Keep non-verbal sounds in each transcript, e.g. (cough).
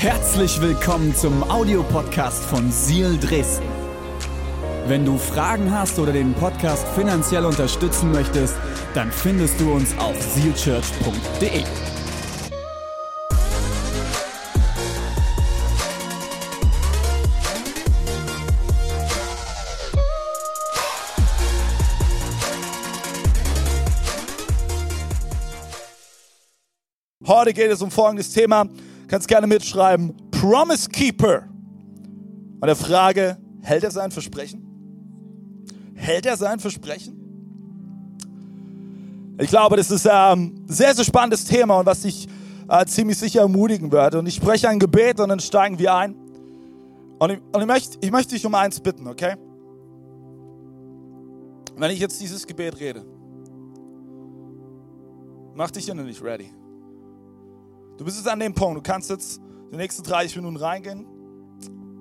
Herzlich willkommen zum Audiopodcast von Seal Dresden. Wenn du Fragen hast oder den Podcast finanziell unterstützen möchtest, dann findest du uns auf sealchurch.de. Heute geht es um folgendes Thema. Kannst gerne mitschreiben. Promise Keeper. Und der Frage, hält er sein Versprechen? Hält er sein Versprechen? Ich glaube, das ist ein sehr, sehr spannendes Thema und was dich äh, ziemlich sicher ermutigen wird. Und ich spreche ein Gebet und dann steigen wir ein. Und ich, und ich, möchte, ich möchte dich um eins bitten, okay? Wenn ich jetzt dieses Gebet rede, mach dich innerlich ready. Du bist jetzt an dem Punkt, du kannst jetzt die nächsten 30 Minuten reingehen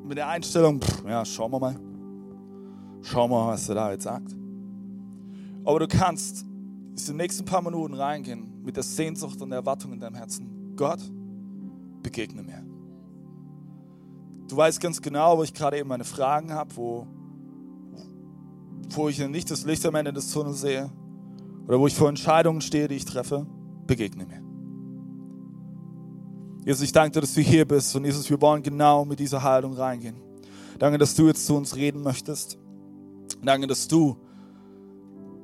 mit der Einstellung, pff, ja, schauen wir mal. Schauen wir mal, was er da jetzt sagt. Aber du kannst in die nächsten paar Minuten reingehen mit der Sehnsucht und der Erwartung in deinem Herzen. Gott, begegne mir. Du weißt ganz genau, wo ich gerade eben meine Fragen habe, wo, wo ich nicht das Licht am Ende des Tunnels sehe oder wo ich vor Entscheidungen stehe, die ich treffe. Begegne mir. Jesus, ich danke dir, dass du hier bist und Jesus, wir wollen genau mit dieser Haltung reingehen. Danke, dass du jetzt zu uns reden möchtest. Danke, dass du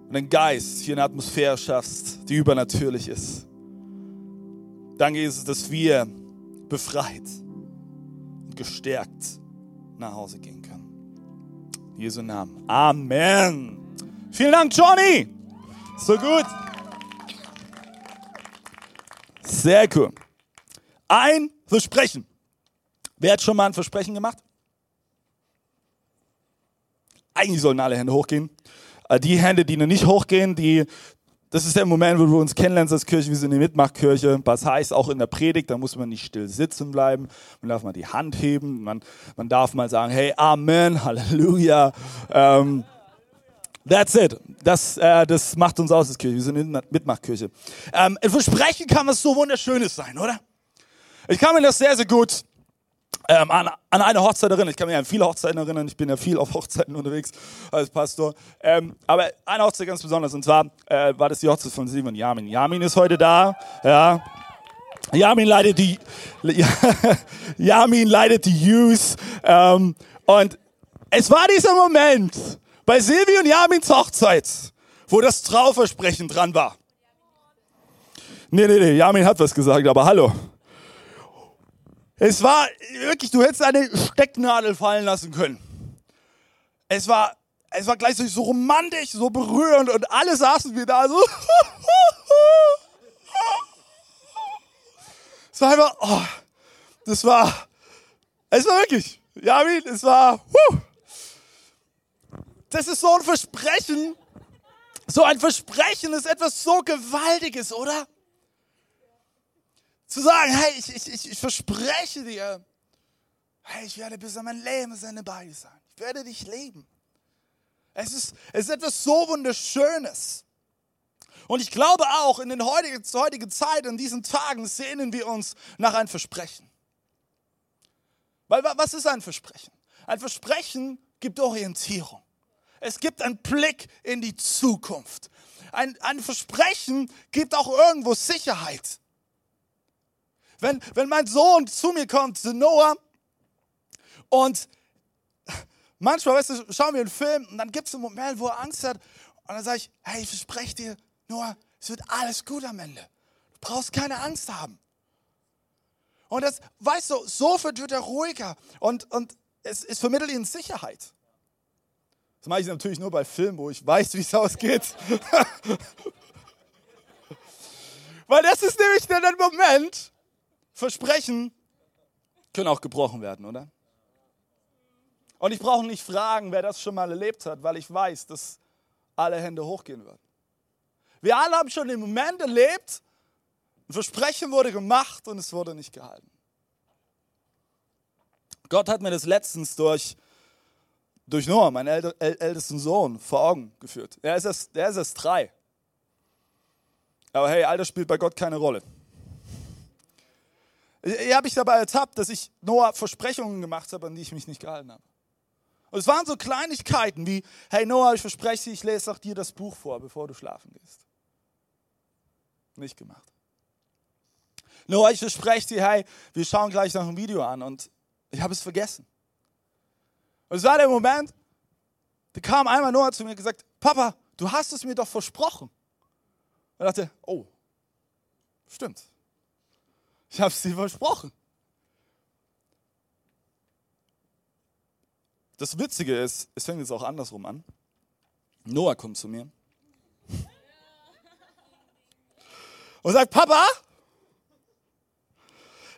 einen Geist hier eine Atmosphäre schaffst, die übernatürlich ist. Danke, Jesus, dass wir befreit und gestärkt nach Hause gehen können. In Jesu Namen. Amen. Vielen Dank, Johnny. So gut. Sehr cool. Ein Versprechen. Wer hat schon mal ein Versprechen gemacht? Eigentlich sollen alle Hände hochgehen. Äh, die Hände, die noch nicht hochgehen, die, das ist der Moment, wo du uns kennenlernst als Kirche. Wir sind eine Mitmachkirche. Was heißt auch in der Predigt, da muss man nicht still sitzen bleiben. Man darf mal die Hand heben. Man, man darf mal sagen, hey, Amen, Halleluja. Ähm, That's it. Das, äh, das macht uns aus als Kirche. Wir sind eine Mitmachkirche. Ähm, ein Versprechen kann was so Wunderschönes sein, oder? Ich kann mir das sehr, sehr gut ähm, an, an eine Hochzeit erinnern. Ich kann mich an viele Hochzeiten erinnern. Ich bin ja viel auf Hochzeiten unterwegs als Pastor. Ähm, aber eine Hochzeit ganz besonders. Und zwar äh, war das die Hochzeit von Simon Yamin. Yamin ist heute da. Ja. Yamin leitet die, (laughs) Yamin leitet die Youth. Ähm, und es war dieser Moment bei Silvi und Yamins Hochzeit, wo das Trauversprechen dran war. Nee, nee, nee, Yamin hat was gesagt, aber hallo. Es war wirklich, du hättest eine Stecknadel fallen lassen können. Es war, es war gleichzeitig so romantisch, so berührend und alle saßen wir da so. Es war einfach, oh, das war, es war wirklich, Jamin, es war, huh. das ist so ein Versprechen. So ein Versprechen ist etwas so Gewaltiges, oder? Zu sagen, hey, ich, ich, ich verspreche dir, hey, ich werde bis an mein Lebensende bei dir sein. Ich werde dich leben. Es ist, es ist etwas so Wunderschönes. Und ich glaube auch, in der heutigen, heutigen Zeit, in diesen Tagen, sehnen wir uns nach einem Versprechen. Weil was ist ein Versprechen? Ein Versprechen gibt Orientierung. Es gibt einen Blick in die Zukunft. Ein, ein Versprechen gibt auch irgendwo Sicherheit. Wenn, wenn mein Sohn zu mir kommt, Noah, und manchmal, weißt du, schauen wir einen Film und dann gibt es einen Moment, wo er Angst hat. Und dann sage ich, hey, ich verspreche dir, Noah, es wird alles gut am Ende. Du brauchst keine Angst haben. Und das, weißt du, so wird er ruhiger und, und es, es vermittelt ihnen Sicherheit. Das mache ich natürlich nur bei Filmen, wo ich weiß, wie es ausgeht. (laughs) Weil das ist nämlich der Moment, Versprechen können auch gebrochen werden, oder? Und ich brauche nicht fragen, wer das schon mal erlebt hat, weil ich weiß, dass alle Hände hochgehen würden. Wir alle haben schon den Moment erlebt, ein Versprechen wurde gemacht und es wurde nicht gehalten. Gott hat mir das letztens durch, durch Noah, meinen ältesten Sohn, vor Augen geführt. Er ist, erst, er ist erst drei. Aber hey, Alter spielt bei Gott keine Rolle. Ich habe mich dabei ertappt, dass ich Noah Versprechungen gemacht habe, an die ich mich nicht gehalten habe. Und es waren so Kleinigkeiten wie, hey Noah, ich verspreche dir, ich lese auch dir das Buch vor, bevor du schlafen gehst. Nicht gemacht. Noah, ich verspreche dir, hey, wir schauen gleich noch ein Video an und ich habe es vergessen. Und es war der Moment, da kam einmal Noah zu mir und gesagt, Papa, du hast es mir doch versprochen. Und ich dachte, oh, stimmt. Ich habe es dir versprochen. Das Witzige ist, es fängt jetzt auch andersrum an. Noah kommt zu mir und sagt, Papa,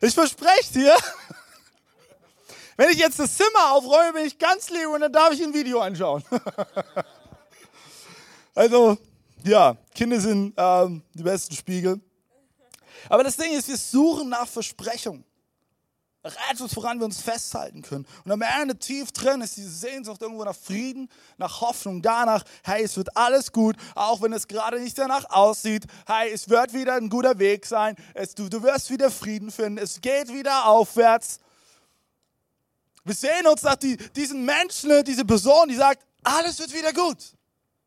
ich verspreche dir, wenn ich jetzt das Zimmer aufräume, bin ich ganz lieb und dann darf ich ein Video anschauen. (laughs) also, ja, Kinder sind ähm, die besten Spiegel. Aber das Ding ist, wir suchen nach Versprechung. Nach etwas, woran wir uns festhalten können. Und am Ende tief drin ist diese Sehnsucht irgendwo nach Frieden, nach Hoffnung, danach, hey, es wird alles gut, auch wenn es gerade nicht danach aussieht. Hey, es wird wieder ein guter Weg sein. Es, du, du wirst wieder Frieden finden. Es geht wieder aufwärts. Wir sehen uns nach die, diesen Menschen, diese Person, die sagt, alles wird wieder gut.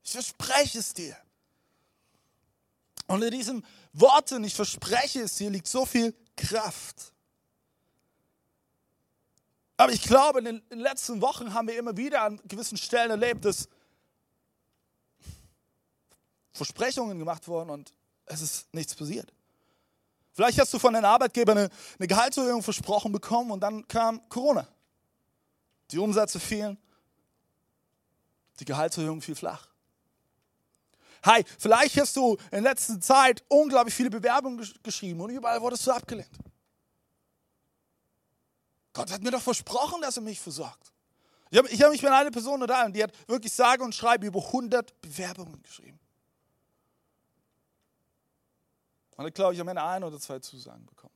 Ich verspreche es dir. Und in diesen Worten, ich verspreche es dir, liegt so viel Kraft. Aber ich glaube, in den letzten Wochen haben wir immer wieder an gewissen Stellen erlebt, dass Versprechungen gemacht wurden und es ist nichts passiert. Vielleicht hast du von deinem Arbeitgeber eine, eine Gehaltserhöhung versprochen bekommen und dann kam Corona. Die Umsätze fielen, die Gehaltserhöhung fiel flach. Hi, vielleicht hast du in letzter Zeit unglaublich viele Bewerbungen geschrieben und überall wurdest du abgelehnt. Gott hat mir doch versprochen, dass er mich versorgt. Ich habe hab mich mit einer Person unterhalten, die hat wirklich sage und schreibe über 100 Bewerbungen geschrieben. Und hat, glaube ich, am Ende ein oder zwei Zusagen bekommen.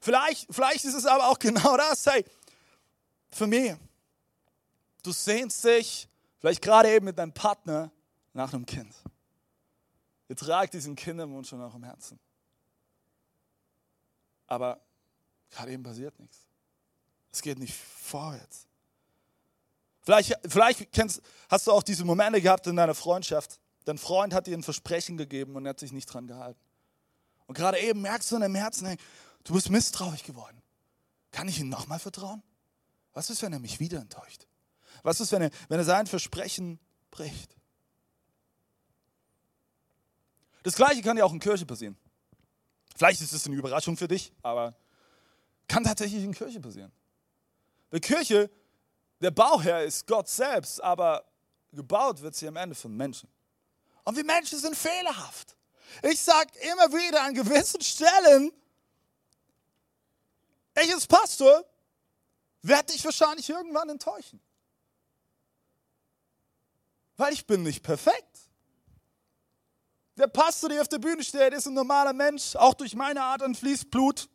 Vielleicht, vielleicht ist es aber auch (laughs) genau das, hey, Familie. Du sehnst dich vielleicht gerade eben mit deinem Partner nach einem Kind. Ihr tragt diesen Kinderwunsch schon auch im Herzen. Aber gerade eben passiert nichts. Es geht nicht vorwärts. Vielleicht, vielleicht kennst, hast du auch diese Momente gehabt in deiner Freundschaft. Dein Freund hat dir ein Versprechen gegeben und er hat sich nicht dran gehalten. Und gerade eben merkst du in deinem Herzen, hey, du bist misstrauisch geworden. Kann ich ihm nochmal vertrauen? Was ist, wenn er mich wieder enttäuscht? Was ist, wenn er, wenn er sein Versprechen bricht? Das Gleiche kann ja auch in Kirche passieren. Vielleicht ist es eine Überraschung für dich, aber kann tatsächlich in Kirche passieren. Bei Kirche, der Bauherr ist Gott selbst, aber gebaut wird sie am Ende von Menschen. Und wir Menschen sind fehlerhaft. Ich sage immer wieder an gewissen Stellen, ich als Pastor werde dich wahrscheinlich irgendwann enttäuschen. Weil ich bin nicht perfekt. Der Pastor, der auf der Bühne steht, ist ein normaler Mensch. Auch durch meine Art an fließt Blut.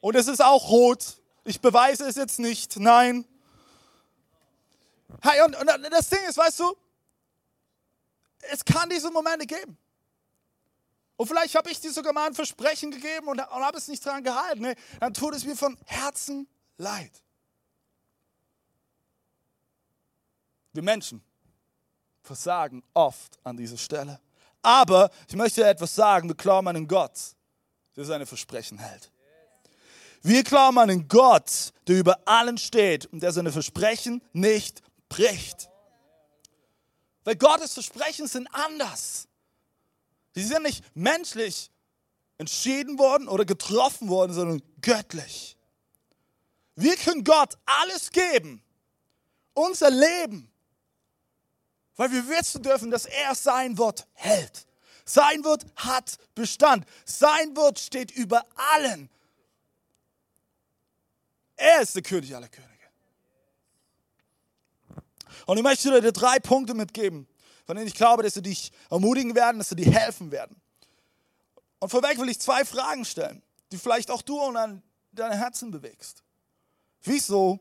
Und es ist auch rot. Ich beweise es jetzt nicht. Nein. Hey, und, und das Ding ist, weißt du, es kann diese Momente geben. Und vielleicht habe ich dir sogar mal ein Versprechen gegeben und, und habe es nicht dran gehalten. Ne? Dann tut es mir von Herzen leid. Wir Menschen versagen oft an dieser Stelle. Aber ich möchte etwas sagen, wir glauben an einen Gott, der seine Versprechen hält. Wir glauben an einen Gott, der über allen steht und der seine Versprechen nicht bricht. Weil Gottes Versprechen sind anders. Sie sind nicht menschlich entschieden worden oder getroffen worden, sondern göttlich. Wir können Gott alles geben, unser Leben, weil wir wissen dürfen, dass er sein Wort hält. Sein Wort hat Bestand. Sein Wort steht über allen. Er ist der König aller Könige. Und ich möchte dir drei Punkte mitgeben, von denen ich glaube, dass sie dich ermutigen werden, dass sie dir helfen werden. Und vorweg will ich zwei Fragen stellen, die vielleicht auch du und dein, Herzen bewegst. Wieso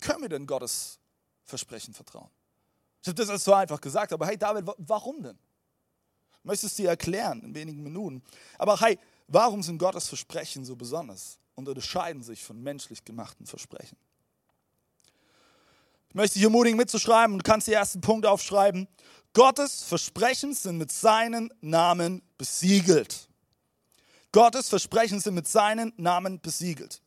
können wir denn Gottes Versprechen vertrauen? Ich habe das jetzt so einfach gesagt, aber hey David, warum denn? Ich möchte es dir erklären in wenigen Minuten. Aber hey, Warum sind Gottes Versprechen so besonders und unterscheiden sich von menschlich gemachten Versprechen? Ich möchte dich ermutigen mitzuschreiben und du kannst die ersten Punkte aufschreiben. Gottes Versprechen sind mit seinen Namen besiegelt. Gottes Versprechen sind mit seinen Namen besiegelt.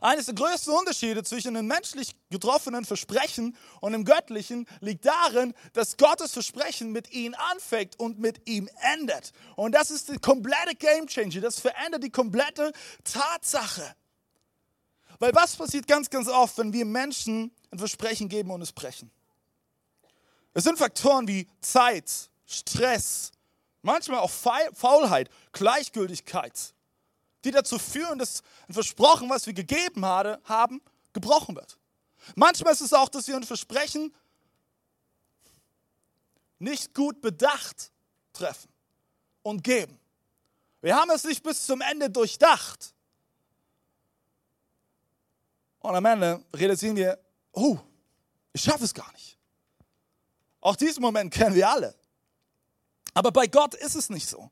Eines der größten Unterschiede zwischen dem menschlich getroffenen Versprechen und dem göttlichen liegt darin, dass Gottes Versprechen mit ihm anfängt und mit ihm endet. Und das ist der komplette Game Changer. Das verändert die komplette Tatsache. Weil was passiert ganz, ganz oft, wenn wir Menschen ein Versprechen geben und es brechen? Es sind Faktoren wie Zeit, Stress, manchmal auch Faulheit, Gleichgültigkeit, die dazu führen, dass ein Versprochen, was wir gegeben haben, gebrochen wird. Manchmal ist es auch, dass wir ein Versprechen nicht gut bedacht treffen und geben. Wir haben es nicht bis zum Ende durchdacht. Und am Ende realisieren wir, oh, ich schaffe es gar nicht. Auch diesen Moment kennen wir alle. Aber bei Gott ist es nicht so.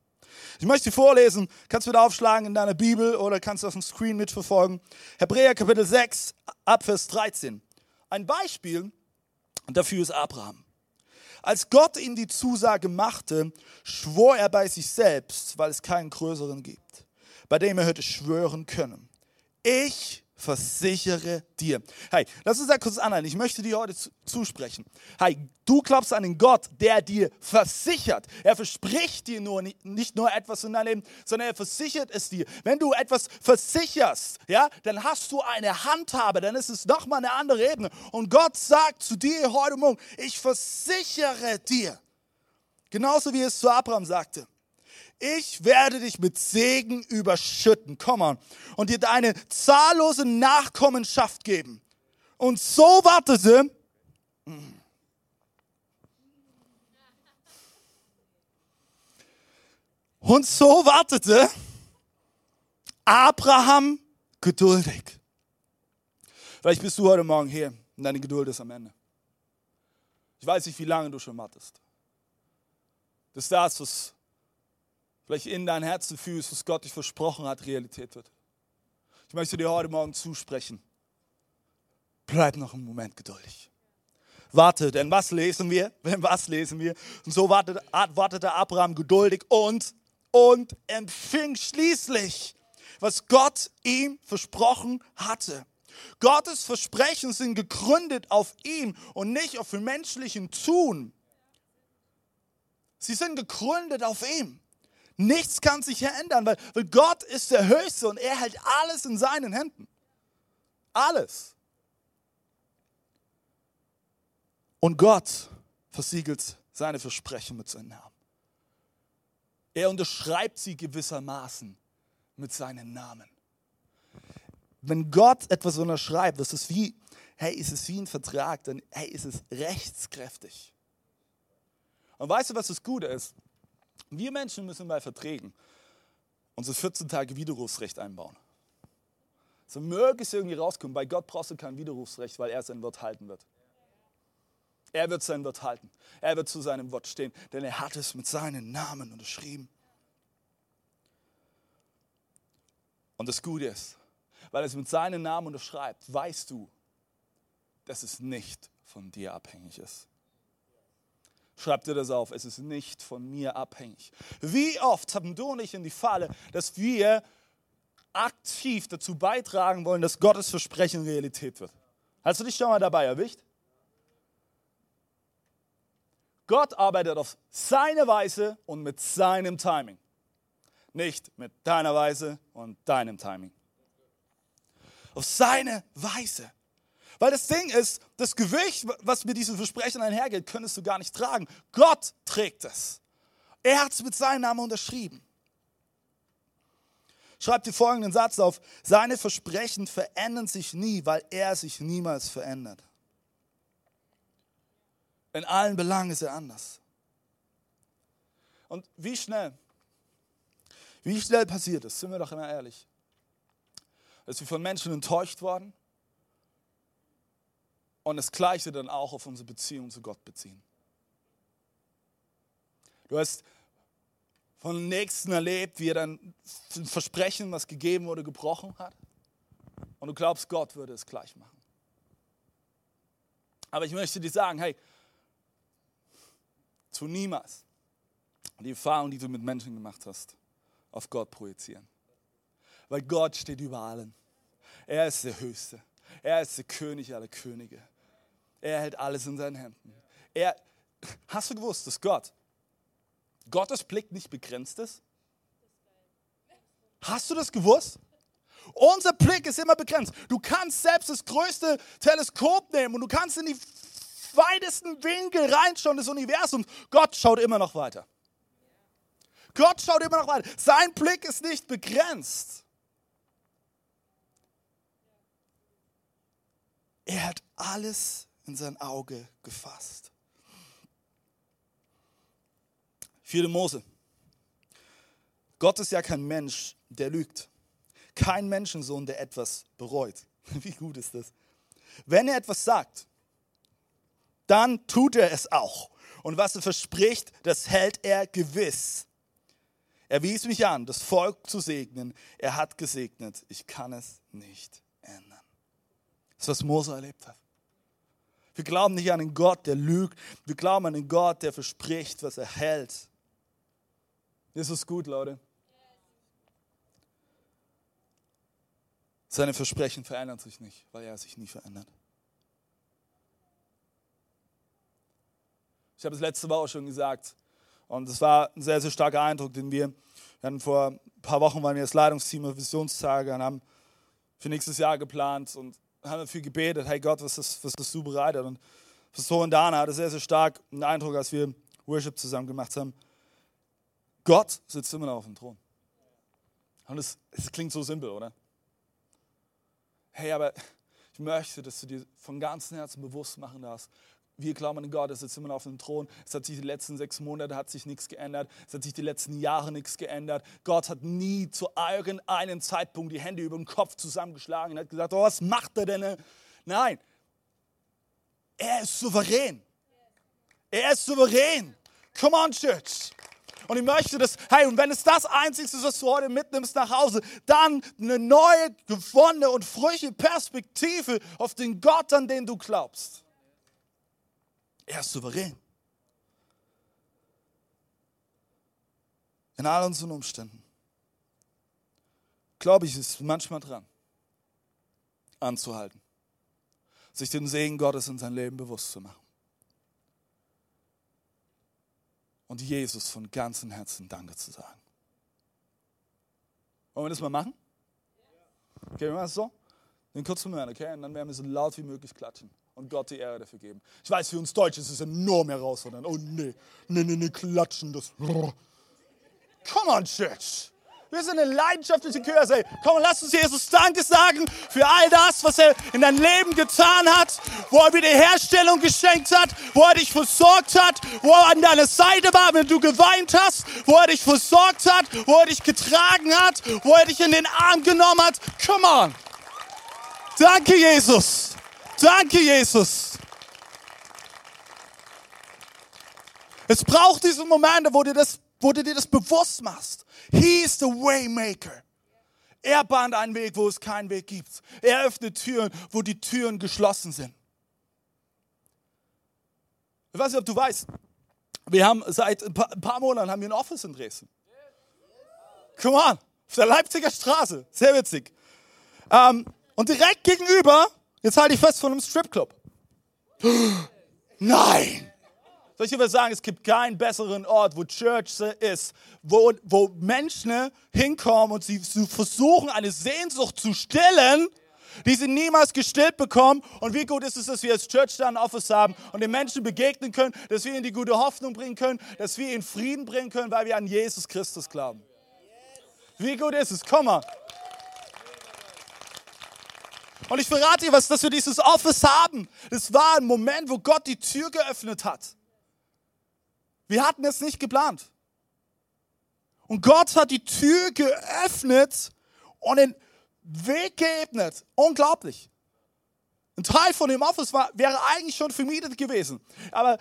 Ich möchte vorlesen, kannst du wieder aufschlagen in deiner Bibel oder kannst du auf dem Screen mitverfolgen. Hebräer Kapitel 6, Abvers 13. Ein Beispiel dafür ist Abraham. Als Gott ihm die Zusage machte, schwor er bei sich selbst, weil es keinen größeren gibt, bei dem er hätte schwören können. Ich versichere dir. Hey, lass uns da kurz anhalten. Ich möchte dir heute zusprechen. Hey, du glaubst an den Gott, der dir versichert. Er verspricht dir nur nicht nur etwas in deinem Leben, sondern er versichert es dir. Wenn du etwas versicherst, ja, dann hast du eine Handhabe, dann ist es nochmal eine andere Ebene. Und Gott sagt zu dir heute Morgen, ich versichere dir. Genauso wie es zu Abraham sagte ich werde dich mit Segen überschütten, komm on, und dir deine zahllose Nachkommenschaft geben. Und so wartete, und so wartete Abraham geduldig. Vielleicht bist du heute Morgen hier und deine Geduld ist am Ende. Ich weiß nicht, wie lange du schon wartest. Das ist das, was vielleicht in dein Herzen fühlst, was Gott dich versprochen hat, Realität wird. Ich möchte dir heute Morgen zusprechen. Bleib noch einen Moment geduldig. Warte, denn was lesen wir? (laughs) Denn was lesen wir? Und so wartete, Abraham geduldig und, und empfing schließlich, was Gott ihm versprochen hatte. Gottes Versprechen sind gegründet auf ihm und nicht auf menschlichen Tun. Sie sind gegründet auf ihm. Nichts kann sich hier ändern, weil, weil Gott ist der Höchste und er hält alles in seinen Händen. Alles. Und Gott versiegelt seine Versprechen mit seinem Namen. Er unterschreibt sie gewissermaßen mit seinen Namen. Wenn Gott etwas unterschreibt, das ist wie, hey, ist es wie ein Vertrag, dann hey, ist es rechtskräftig. Und weißt du, was das Gute ist? Wir Menschen müssen bei Verträgen unser 14 Tage Widerrufsrecht einbauen. So es irgendwie rauskommen, bei Gott brauchst du kein Widerrufsrecht, weil er sein Wort halten wird. Er wird sein Wort halten. Er wird zu seinem Wort stehen, denn er hat es mit seinen Namen unterschrieben. Und das Gute ist, weil er es mit seinen Namen unterschreibt, weißt du, dass es nicht von dir abhängig ist. Schreib dir das auf, es ist nicht von mir abhängig. Wie oft haben du und ich in die Falle, dass wir aktiv dazu beitragen wollen, dass Gottes Versprechen Realität wird? Hast du dich schon mal dabei erwischt? Gott arbeitet auf seine Weise und mit seinem Timing. Nicht mit deiner Weise und deinem Timing. Auf seine Weise. Weil das Ding ist, das Gewicht, was mit diesen Versprechen einhergeht, könntest du gar nicht tragen. Gott trägt es. Er hat es mit seinem Namen unterschrieben. Schreib dir folgenden Satz auf. Seine Versprechen verändern sich nie, weil er sich niemals verändert. In allen Belangen ist er anders. Und wie schnell, wie schnell passiert es, sind wir doch immer ehrlich, dass wir von Menschen enttäuscht worden, und das Gleiche dann auch auf unsere Beziehung zu Gott beziehen. Du hast von dem Nächsten erlebt, wie er dann ein Versprechen, was gegeben wurde, gebrochen hat. Und du glaubst, Gott würde es gleich machen. Aber ich möchte dir sagen, hey, tu niemals die Erfahrung, die du mit Menschen gemacht hast, auf Gott projizieren. Weil Gott steht über allen. Er ist der Höchste. Er ist der König aller Könige. Er hält alles in seinen Händen. Er, hast du gewusst, dass Gott, Gottes Blick nicht begrenzt ist? Hast du das gewusst? Unser Blick ist immer begrenzt. Du kannst selbst das größte Teleskop nehmen und du kannst in die weitesten Winkel reinschauen des Universums. Gott schaut immer noch weiter. Gott schaut immer noch weiter. Sein Blick ist nicht begrenzt. Er hat alles in sein Auge gefasst. 4. Mose. Gott ist ja kein Mensch, der lügt. Kein Menschensohn, der etwas bereut. (laughs) Wie gut ist das? Wenn er etwas sagt, dann tut er es auch. Und was er verspricht, das hält er gewiss. Er wies mich an, das Volk zu segnen. Er hat gesegnet. Ich kann es nicht ändern. Das ist, was Mose erlebt hat. Wir glauben nicht an einen Gott, der lügt. Wir glauben an einen Gott, der verspricht, was er hält. Das ist gut, Leute. Seine Versprechen verändern sich nicht, weil er sich nie verändert. Ich habe es letzte Woche schon gesagt. Und es war ein sehr, sehr starker Eindruck, den wir, wir hatten vor ein paar Wochen waren wir das Leitungsteam auf Visionstage und haben für nächstes Jahr geplant und haben dafür gebetet, hey Gott, was ist, was ist du bereitet? Und Pastorin Dana hatte sehr, sehr stark einen Eindruck, als wir Worship zusammen gemacht haben. Gott sitzt immer noch auf dem Thron. Und es, es klingt so simpel, oder? hey, aber ich möchte, dass du dir von ganzem Herzen bewusst machen darfst, wir glauben an Gott, er sitzt immer noch auf dem Thron. Es hat sich die letzten sechs Monate hat sich nichts geändert. Es hat sich die letzten Jahre nichts geändert. Gott hat nie zu irgendeinem Zeitpunkt die Hände über den Kopf zusammengeschlagen und hat gesagt, oh, was macht er denn? Nein, er ist souverän. Er ist souverän. Come on, Church. Und ich möchte das, hey, und wenn es das Einzige ist, was du heute mitnimmst nach Hause, dann eine neue, gewonnene und frische Perspektive auf den Gott, an den du glaubst. Er ist souverän. In all unseren Umständen. Glaube ich, ist manchmal dran, anzuhalten, sich den Segen Gottes in sein Leben bewusst zu machen. und Jesus von ganzem Herzen Danke zu sagen. Wollen wir das mal machen? Okay, wir machen das so? Den kurzen Moment, okay? Und dann werden wir so laut wie möglich klatschen und Gott die Ehre dafür geben. Ich weiß, für uns Deutsche ist es enorm herausfordernd. Oh nee, nee, nee, nee, klatschen, das. Come on, Church. Wir sind eine leidenschaftliche Kirche. Komm, lass uns Jesus Danke sagen für all das, was er in deinem Leben getan hat, wo er Wiederherstellung geschenkt hat, wo er dich versorgt hat, wo er an deiner Seite war, wenn du geweint hast, wo er dich versorgt hat, wo er dich getragen hat, wo er dich in den Arm genommen hat. Come on. Danke, Jesus. Danke, Jesus. Es braucht diese Momente, wo, dir das, wo du dir das bewusst machst. He is the waymaker. Er bahnt einen Weg, wo es keinen Weg gibt. Er öffnet Türen, wo die Türen geschlossen sind. Ich weiß nicht, ob du weißt, wir haben seit ein paar, ein paar Monaten haben wir ein Office in Dresden. Come on, auf der Leipziger Straße. Sehr witzig. Ähm, und direkt gegenüber, jetzt halte ich fest, von einem Stripclub. Nein! Soll ich dir was sagen? Es gibt keinen besseren Ort, wo Church ist, wo, wo Menschen hinkommen und sie versuchen, eine Sehnsucht zu stillen, die sie niemals gestillt bekommen. Und wie gut ist es, dass wir als Church da ein Office haben und den Menschen begegnen können, dass wir ihnen die gute Hoffnung bringen können, dass wir ihnen Frieden bringen können, weil wir an Jesus Christus glauben. Wie gut ist es? Komm mal. Und ich verrate dir was, dass wir dieses Office haben. Das war ein Moment, wo Gott die Tür geöffnet hat. Wir hatten es nicht geplant. Und Gott hat die Tür geöffnet und den Weg geebnet. Unglaublich. Ein Teil von dem Office war, wäre eigentlich schon vermietet gewesen. Aber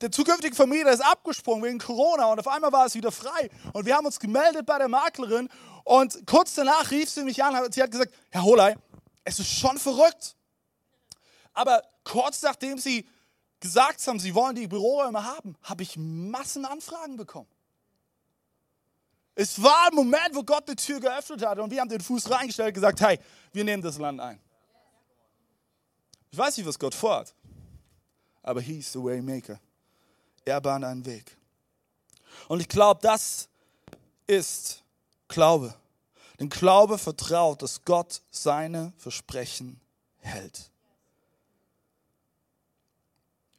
der zukünftige Vermieter ist abgesprungen wegen Corona und auf einmal war es wieder frei. Und wir haben uns gemeldet bei der Maklerin und kurz danach rief sie mich an sie hat gesagt, Herr Holey, es ist schon verrückt. Aber kurz nachdem sie gesagt haben, sie wollen die Büroräume haben, habe ich Massenanfragen bekommen. Es war ein Moment, wo Gott die Tür geöffnet hat und wir haben den Fuß reingestellt und gesagt, hey, wir nehmen das Land ein. Ich weiß nicht, was Gott vorhat, aber he's the Waymaker. Er bahnt einen Weg. Und ich glaube, das ist Glaube. Denn Glaube vertraut, dass Gott seine Versprechen hält.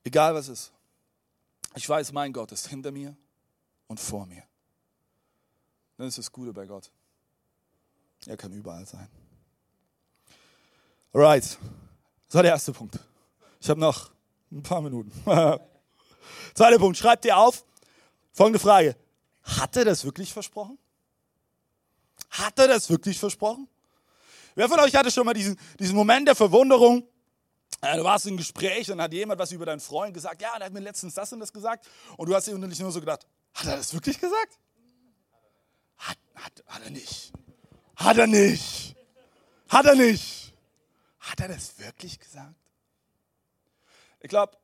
Egal was ist. Ich weiß, mein Gott ist hinter mir und vor mir. Das ist das Gute bei Gott. Er kann überall sein. Alright. Das war der erste Punkt. Ich habe noch ein paar Minuten. (laughs) Zweiter Punkt. Schreibt dir auf. Folgende Frage. Hat er das wirklich versprochen? Hat er das wirklich versprochen? Wer von euch hatte schon mal diesen, diesen Moment der Verwunderung? Äh, du warst im Gespräch und hat jemand was über deinen Freund gesagt. Ja, der hat mir letztens das und das gesagt. Und du hast dir innerlich nur so gedacht, hat er das wirklich gesagt? Hat, hat, hat er nicht. Hat er nicht. Hat er nicht. Hat er das wirklich gesagt? Ich glaube,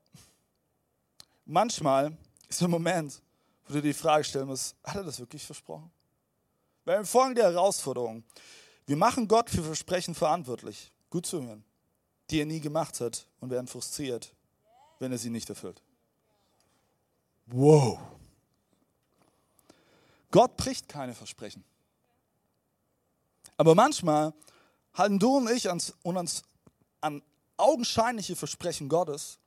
manchmal ist der Moment, wo du die Frage stellen musst, hat er das wirklich versprochen? Wir haben folgende Herausforderung. Wir machen Gott für Versprechen verantwortlich. Gut zu hören. Die er nie gemacht hat und werden frustriert, wenn er sie nicht erfüllt. Wow. Gott bricht keine Versprechen. Aber manchmal halten du und ich ans, uns an augenscheinliche Versprechen Gottes.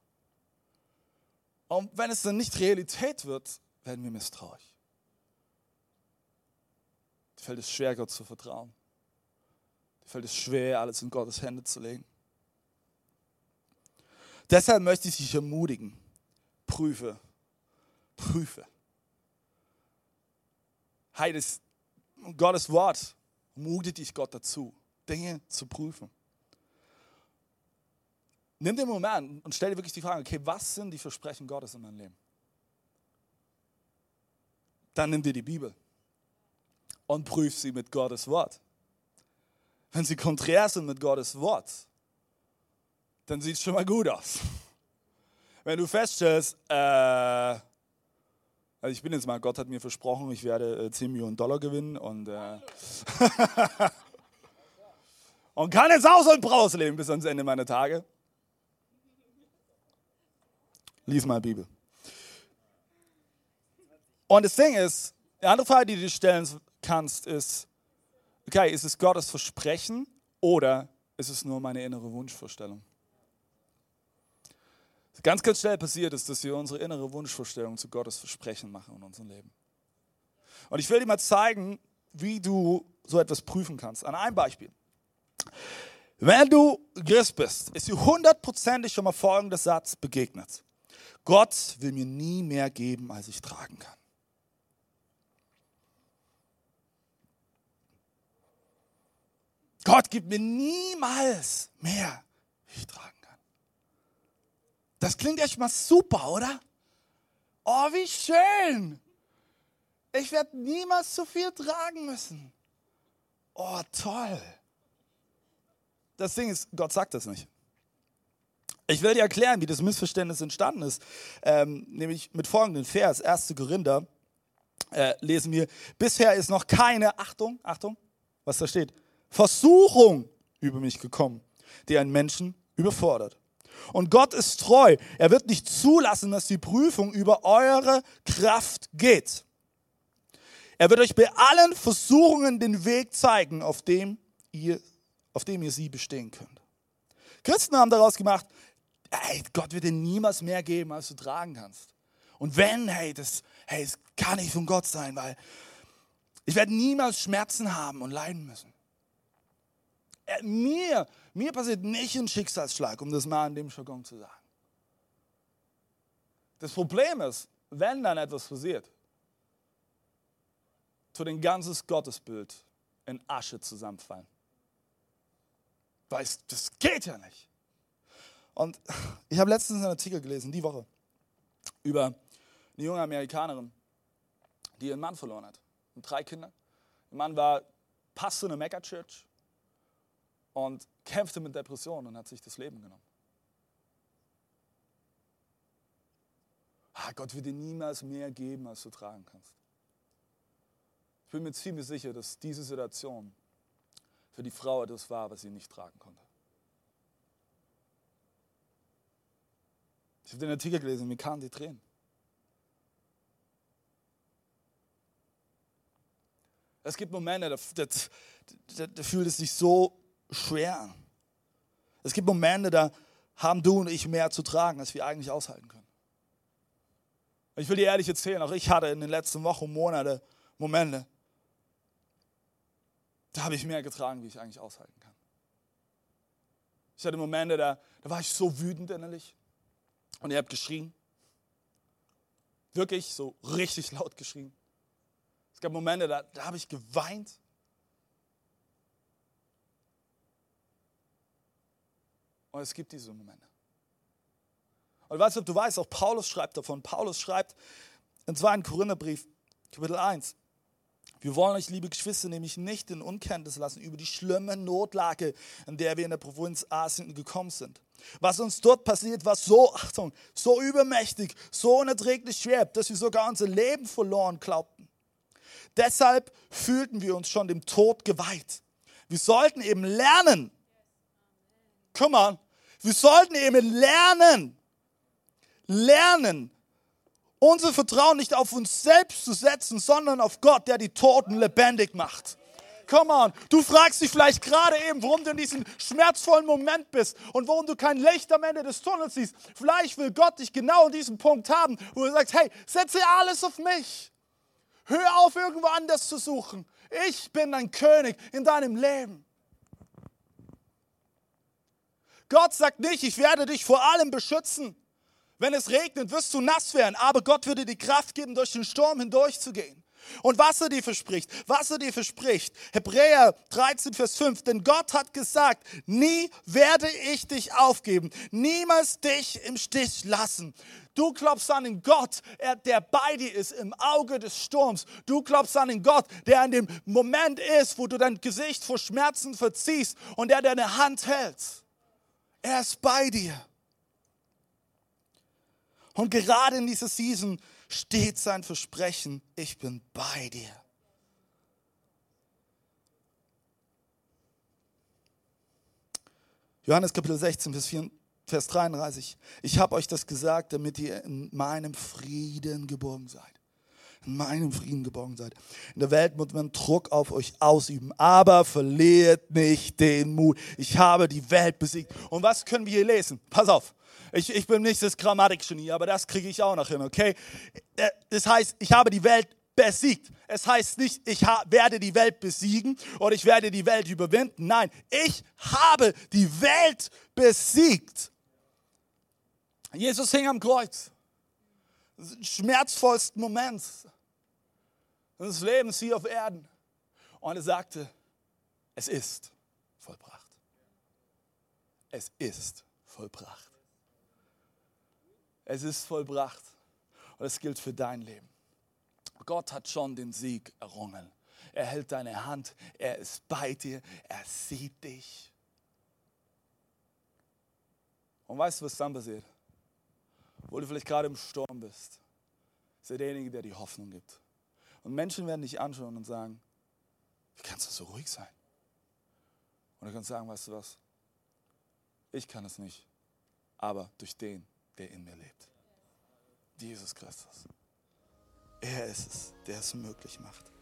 Und wenn es dann nicht Realität wird, werden wir misstrauisch. Dir fällt es schwer, Gott zu vertrauen. Dir fällt es schwer, alles in Gottes Hände zu legen. Deshalb möchte ich dich ermutigen, prüfe, prüfe. Hey, das, Gottes Wort mutet dich Gott dazu, Dinge zu prüfen. Nimm den Moment und stell dir wirklich die Frage, okay, was sind die Versprechen Gottes in meinem Leben? Dann nimm dir die Bibel und prüf sie mit Gottes Wort. Wenn sie konträr sind mit Gottes Wort, dann sieht es schon mal gut aus. (laughs) Wenn du feststellst, äh, also ich bin jetzt mal, Gott hat mir versprochen, ich werde 10 äh, Millionen Dollar gewinnen und, äh, (laughs) und kann jetzt so ein Braus leben bis ans Ende meiner Tage. Lies mal Bibel. Und das Ding ist, die andere Frage, die du stellen kannst, ist, okay, ist es Gottes Versprechen oder ist es nur meine innere Wunschvorstellung? Ganz, ganz schnell passiert ist, dass wir unsere innere Wunschvorstellung zu Gottes Versprechen machen in unserem Leben. Und ich will dir mal zeigen, wie du so etwas prüfen kannst. An einem Beispiel. Wenn du Christ bist, ist dir hundertprozentig schon mal folgender Satz begegnet. Gott will mir nie mehr geben, als ich tragen kann. Gott gibt mir niemals mehr, wie ich tragen kann. Das klingt echt mal super, oder? Oh, wie schön. Ich werde niemals zu viel tragen müssen. Oh, toll. Das Ding ist, Gott sagt das nicht. Ich will dir erklären, wie das Missverständnis entstanden ist. Ähm, nämlich mit folgendem Vers, 1. Korinther, äh, lesen wir, bisher ist noch keine, Achtung, Achtung, was da steht, Versuchung über mich gekommen, die einen Menschen überfordert. Und Gott ist treu. Er wird nicht zulassen, dass die Prüfung über eure Kraft geht. Er wird euch bei allen Versuchungen den Weg zeigen, auf dem ihr, auf dem ihr sie bestehen könnt. Christen haben daraus gemacht, hey, Gott wird dir niemals mehr geben, als du tragen kannst. Und wenn, hey, das, hey, es kann nicht von Gott sein, weil ich werde niemals Schmerzen haben und leiden müssen. Äh, mir, mir passiert nicht ein Schicksalsschlag, um das mal in dem Jargon zu sagen. Das Problem ist, wenn dann etwas passiert, tut ein ganzes Gottesbild in Asche zusammenfallen. Weil das geht ja nicht. Und (laughs) ich habe letztens einen Artikel gelesen, die Woche. über eine junge Amerikanerin, die ihren Mann verloren hat. Und drei Kinder. Der Mann war Pastor in einer Mega-Church und kämpfte mit Depressionen und hat sich das Leben genommen. Ah, Gott wird dir niemals mehr geben, als du tragen kannst. Ich bin mir ziemlich sicher, dass diese Situation für die Frau etwas war, was sie nicht tragen konnte. Ich habe den Artikel gelesen mir kamen die Tränen. Es gibt Momente, da, da, da, da fühlt es sich so schwer. Es gibt Momente, da haben du und ich mehr zu tragen, als wir eigentlich aushalten können. Ich will dir ehrlich erzählen, auch ich hatte in den letzten Wochen, und Monaten Momente, da habe ich mehr getragen, wie ich eigentlich aushalten kann. Ich hatte Momente, da, da war ich so wütend innerlich und ihr habt geschrien. Wirklich so richtig laut geschrien. Es gab Momente, da, da habe ich geweint. Und es gibt diese Momente. Und weißt du, du weißt, auch Paulus schreibt davon. Paulus schreibt im 2. Korintherbrief, Kapitel 1. Wir wollen euch, liebe Geschwister, nämlich nicht in Unkenntnis lassen über die schlimme Notlage, in der wir in der Provinz Asien gekommen sind. Was uns dort passiert, war so, Achtung, so übermächtig, so unerträglich schwer, dass wir sogar unser Leben verloren glaubten. Deshalb fühlten wir uns schon dem Tod geweiht. Wir sollten eben lernen. On. Wir sollten eben lernen, lernen, unser Vertrauen nicht auf uns selbst zu setzen, sondern auf Gott, der die Toten lebendig macht. Come on, du fragst dich vielleicht gerade eben, warum du in diesem schmerzvollen Moment bist und warum du kein Licht am Ende des Tunnels siehst. Vielleicht will Gott dich genau in diesem Punkt haben, wo du sagst, hey, setze alles auf mich. Hör auf, irgendwo anders zu suchen. Ich bin dein König in deinem Leben. Gott sagt nicht, ich werde dich vor allem beschützen. Wenn es regnet, wirst du nass werden, aber Gott würde dir Kraft geben, durch den Sturm hindurchzugehen. Und was er dir verspricht, was er dir verspricht, Hebräer 13, Vers 5, denn Gott hat gesagt, nie werde ich dich aufgeben, niemals dich im Stich lassen. Du glaubst an den Gott, der bei dir ist im Auge des Sturms. Du glaubst an den Gott, der in dem Moment ist, wo du dein Gesicht vor Schmerzen verziehst und der deine Hand hält. Er ist bei dir. Und gerade in dieser Season steht sein Versprechen, ich bin bei dir. Johannes Kapitel 16, Vers, 4, Vers 33. Ich habe euch das gesagt, damit ihr in meinem Frieden geborgen seid. In meinem Frieden geborgen seid. In der Welt muss man Druck auf euch ausüben, aber verliert nicht den Mut. Ich habe die Welt besiegt. Und was können wir hier lesen? Pass auf. Ich, ich bin nicht das Grammatikgenie, aber das kriege ich auch noch hin, okay? Äh, das heißt, ich habe die Welt besiegt. Es heißt nicht, ich werde die Welt besiegen oder ich werde die Welt überwinden. Nein, ich habe die Welt besiegt. Jesus hing am Kreuz. Schmerzvollsten Moment des Lebens hier auf Erden. Und er sagte, es ist vollbracht. Es ist vollbracht. Es ist vollbracht. Und es gilt für dein Leben. Gott hat schon den Sieg errungen. Er hält deine Hand, er ist bei dir, er sieht dich. Und weißt du, was dann passiert? Wo du vielleicht gerade im Sturm bist, ist er derjenige, der die Hoffnung gibt. Und Menschen werden dich anschauen und sagen, wie kannst du so ruhig sein? Und du kannst sagen, weißt du was? Ich kann es nicht, aber durch den, der in mir lebt. Jesus Christus. Er ist es, der es möglich macht.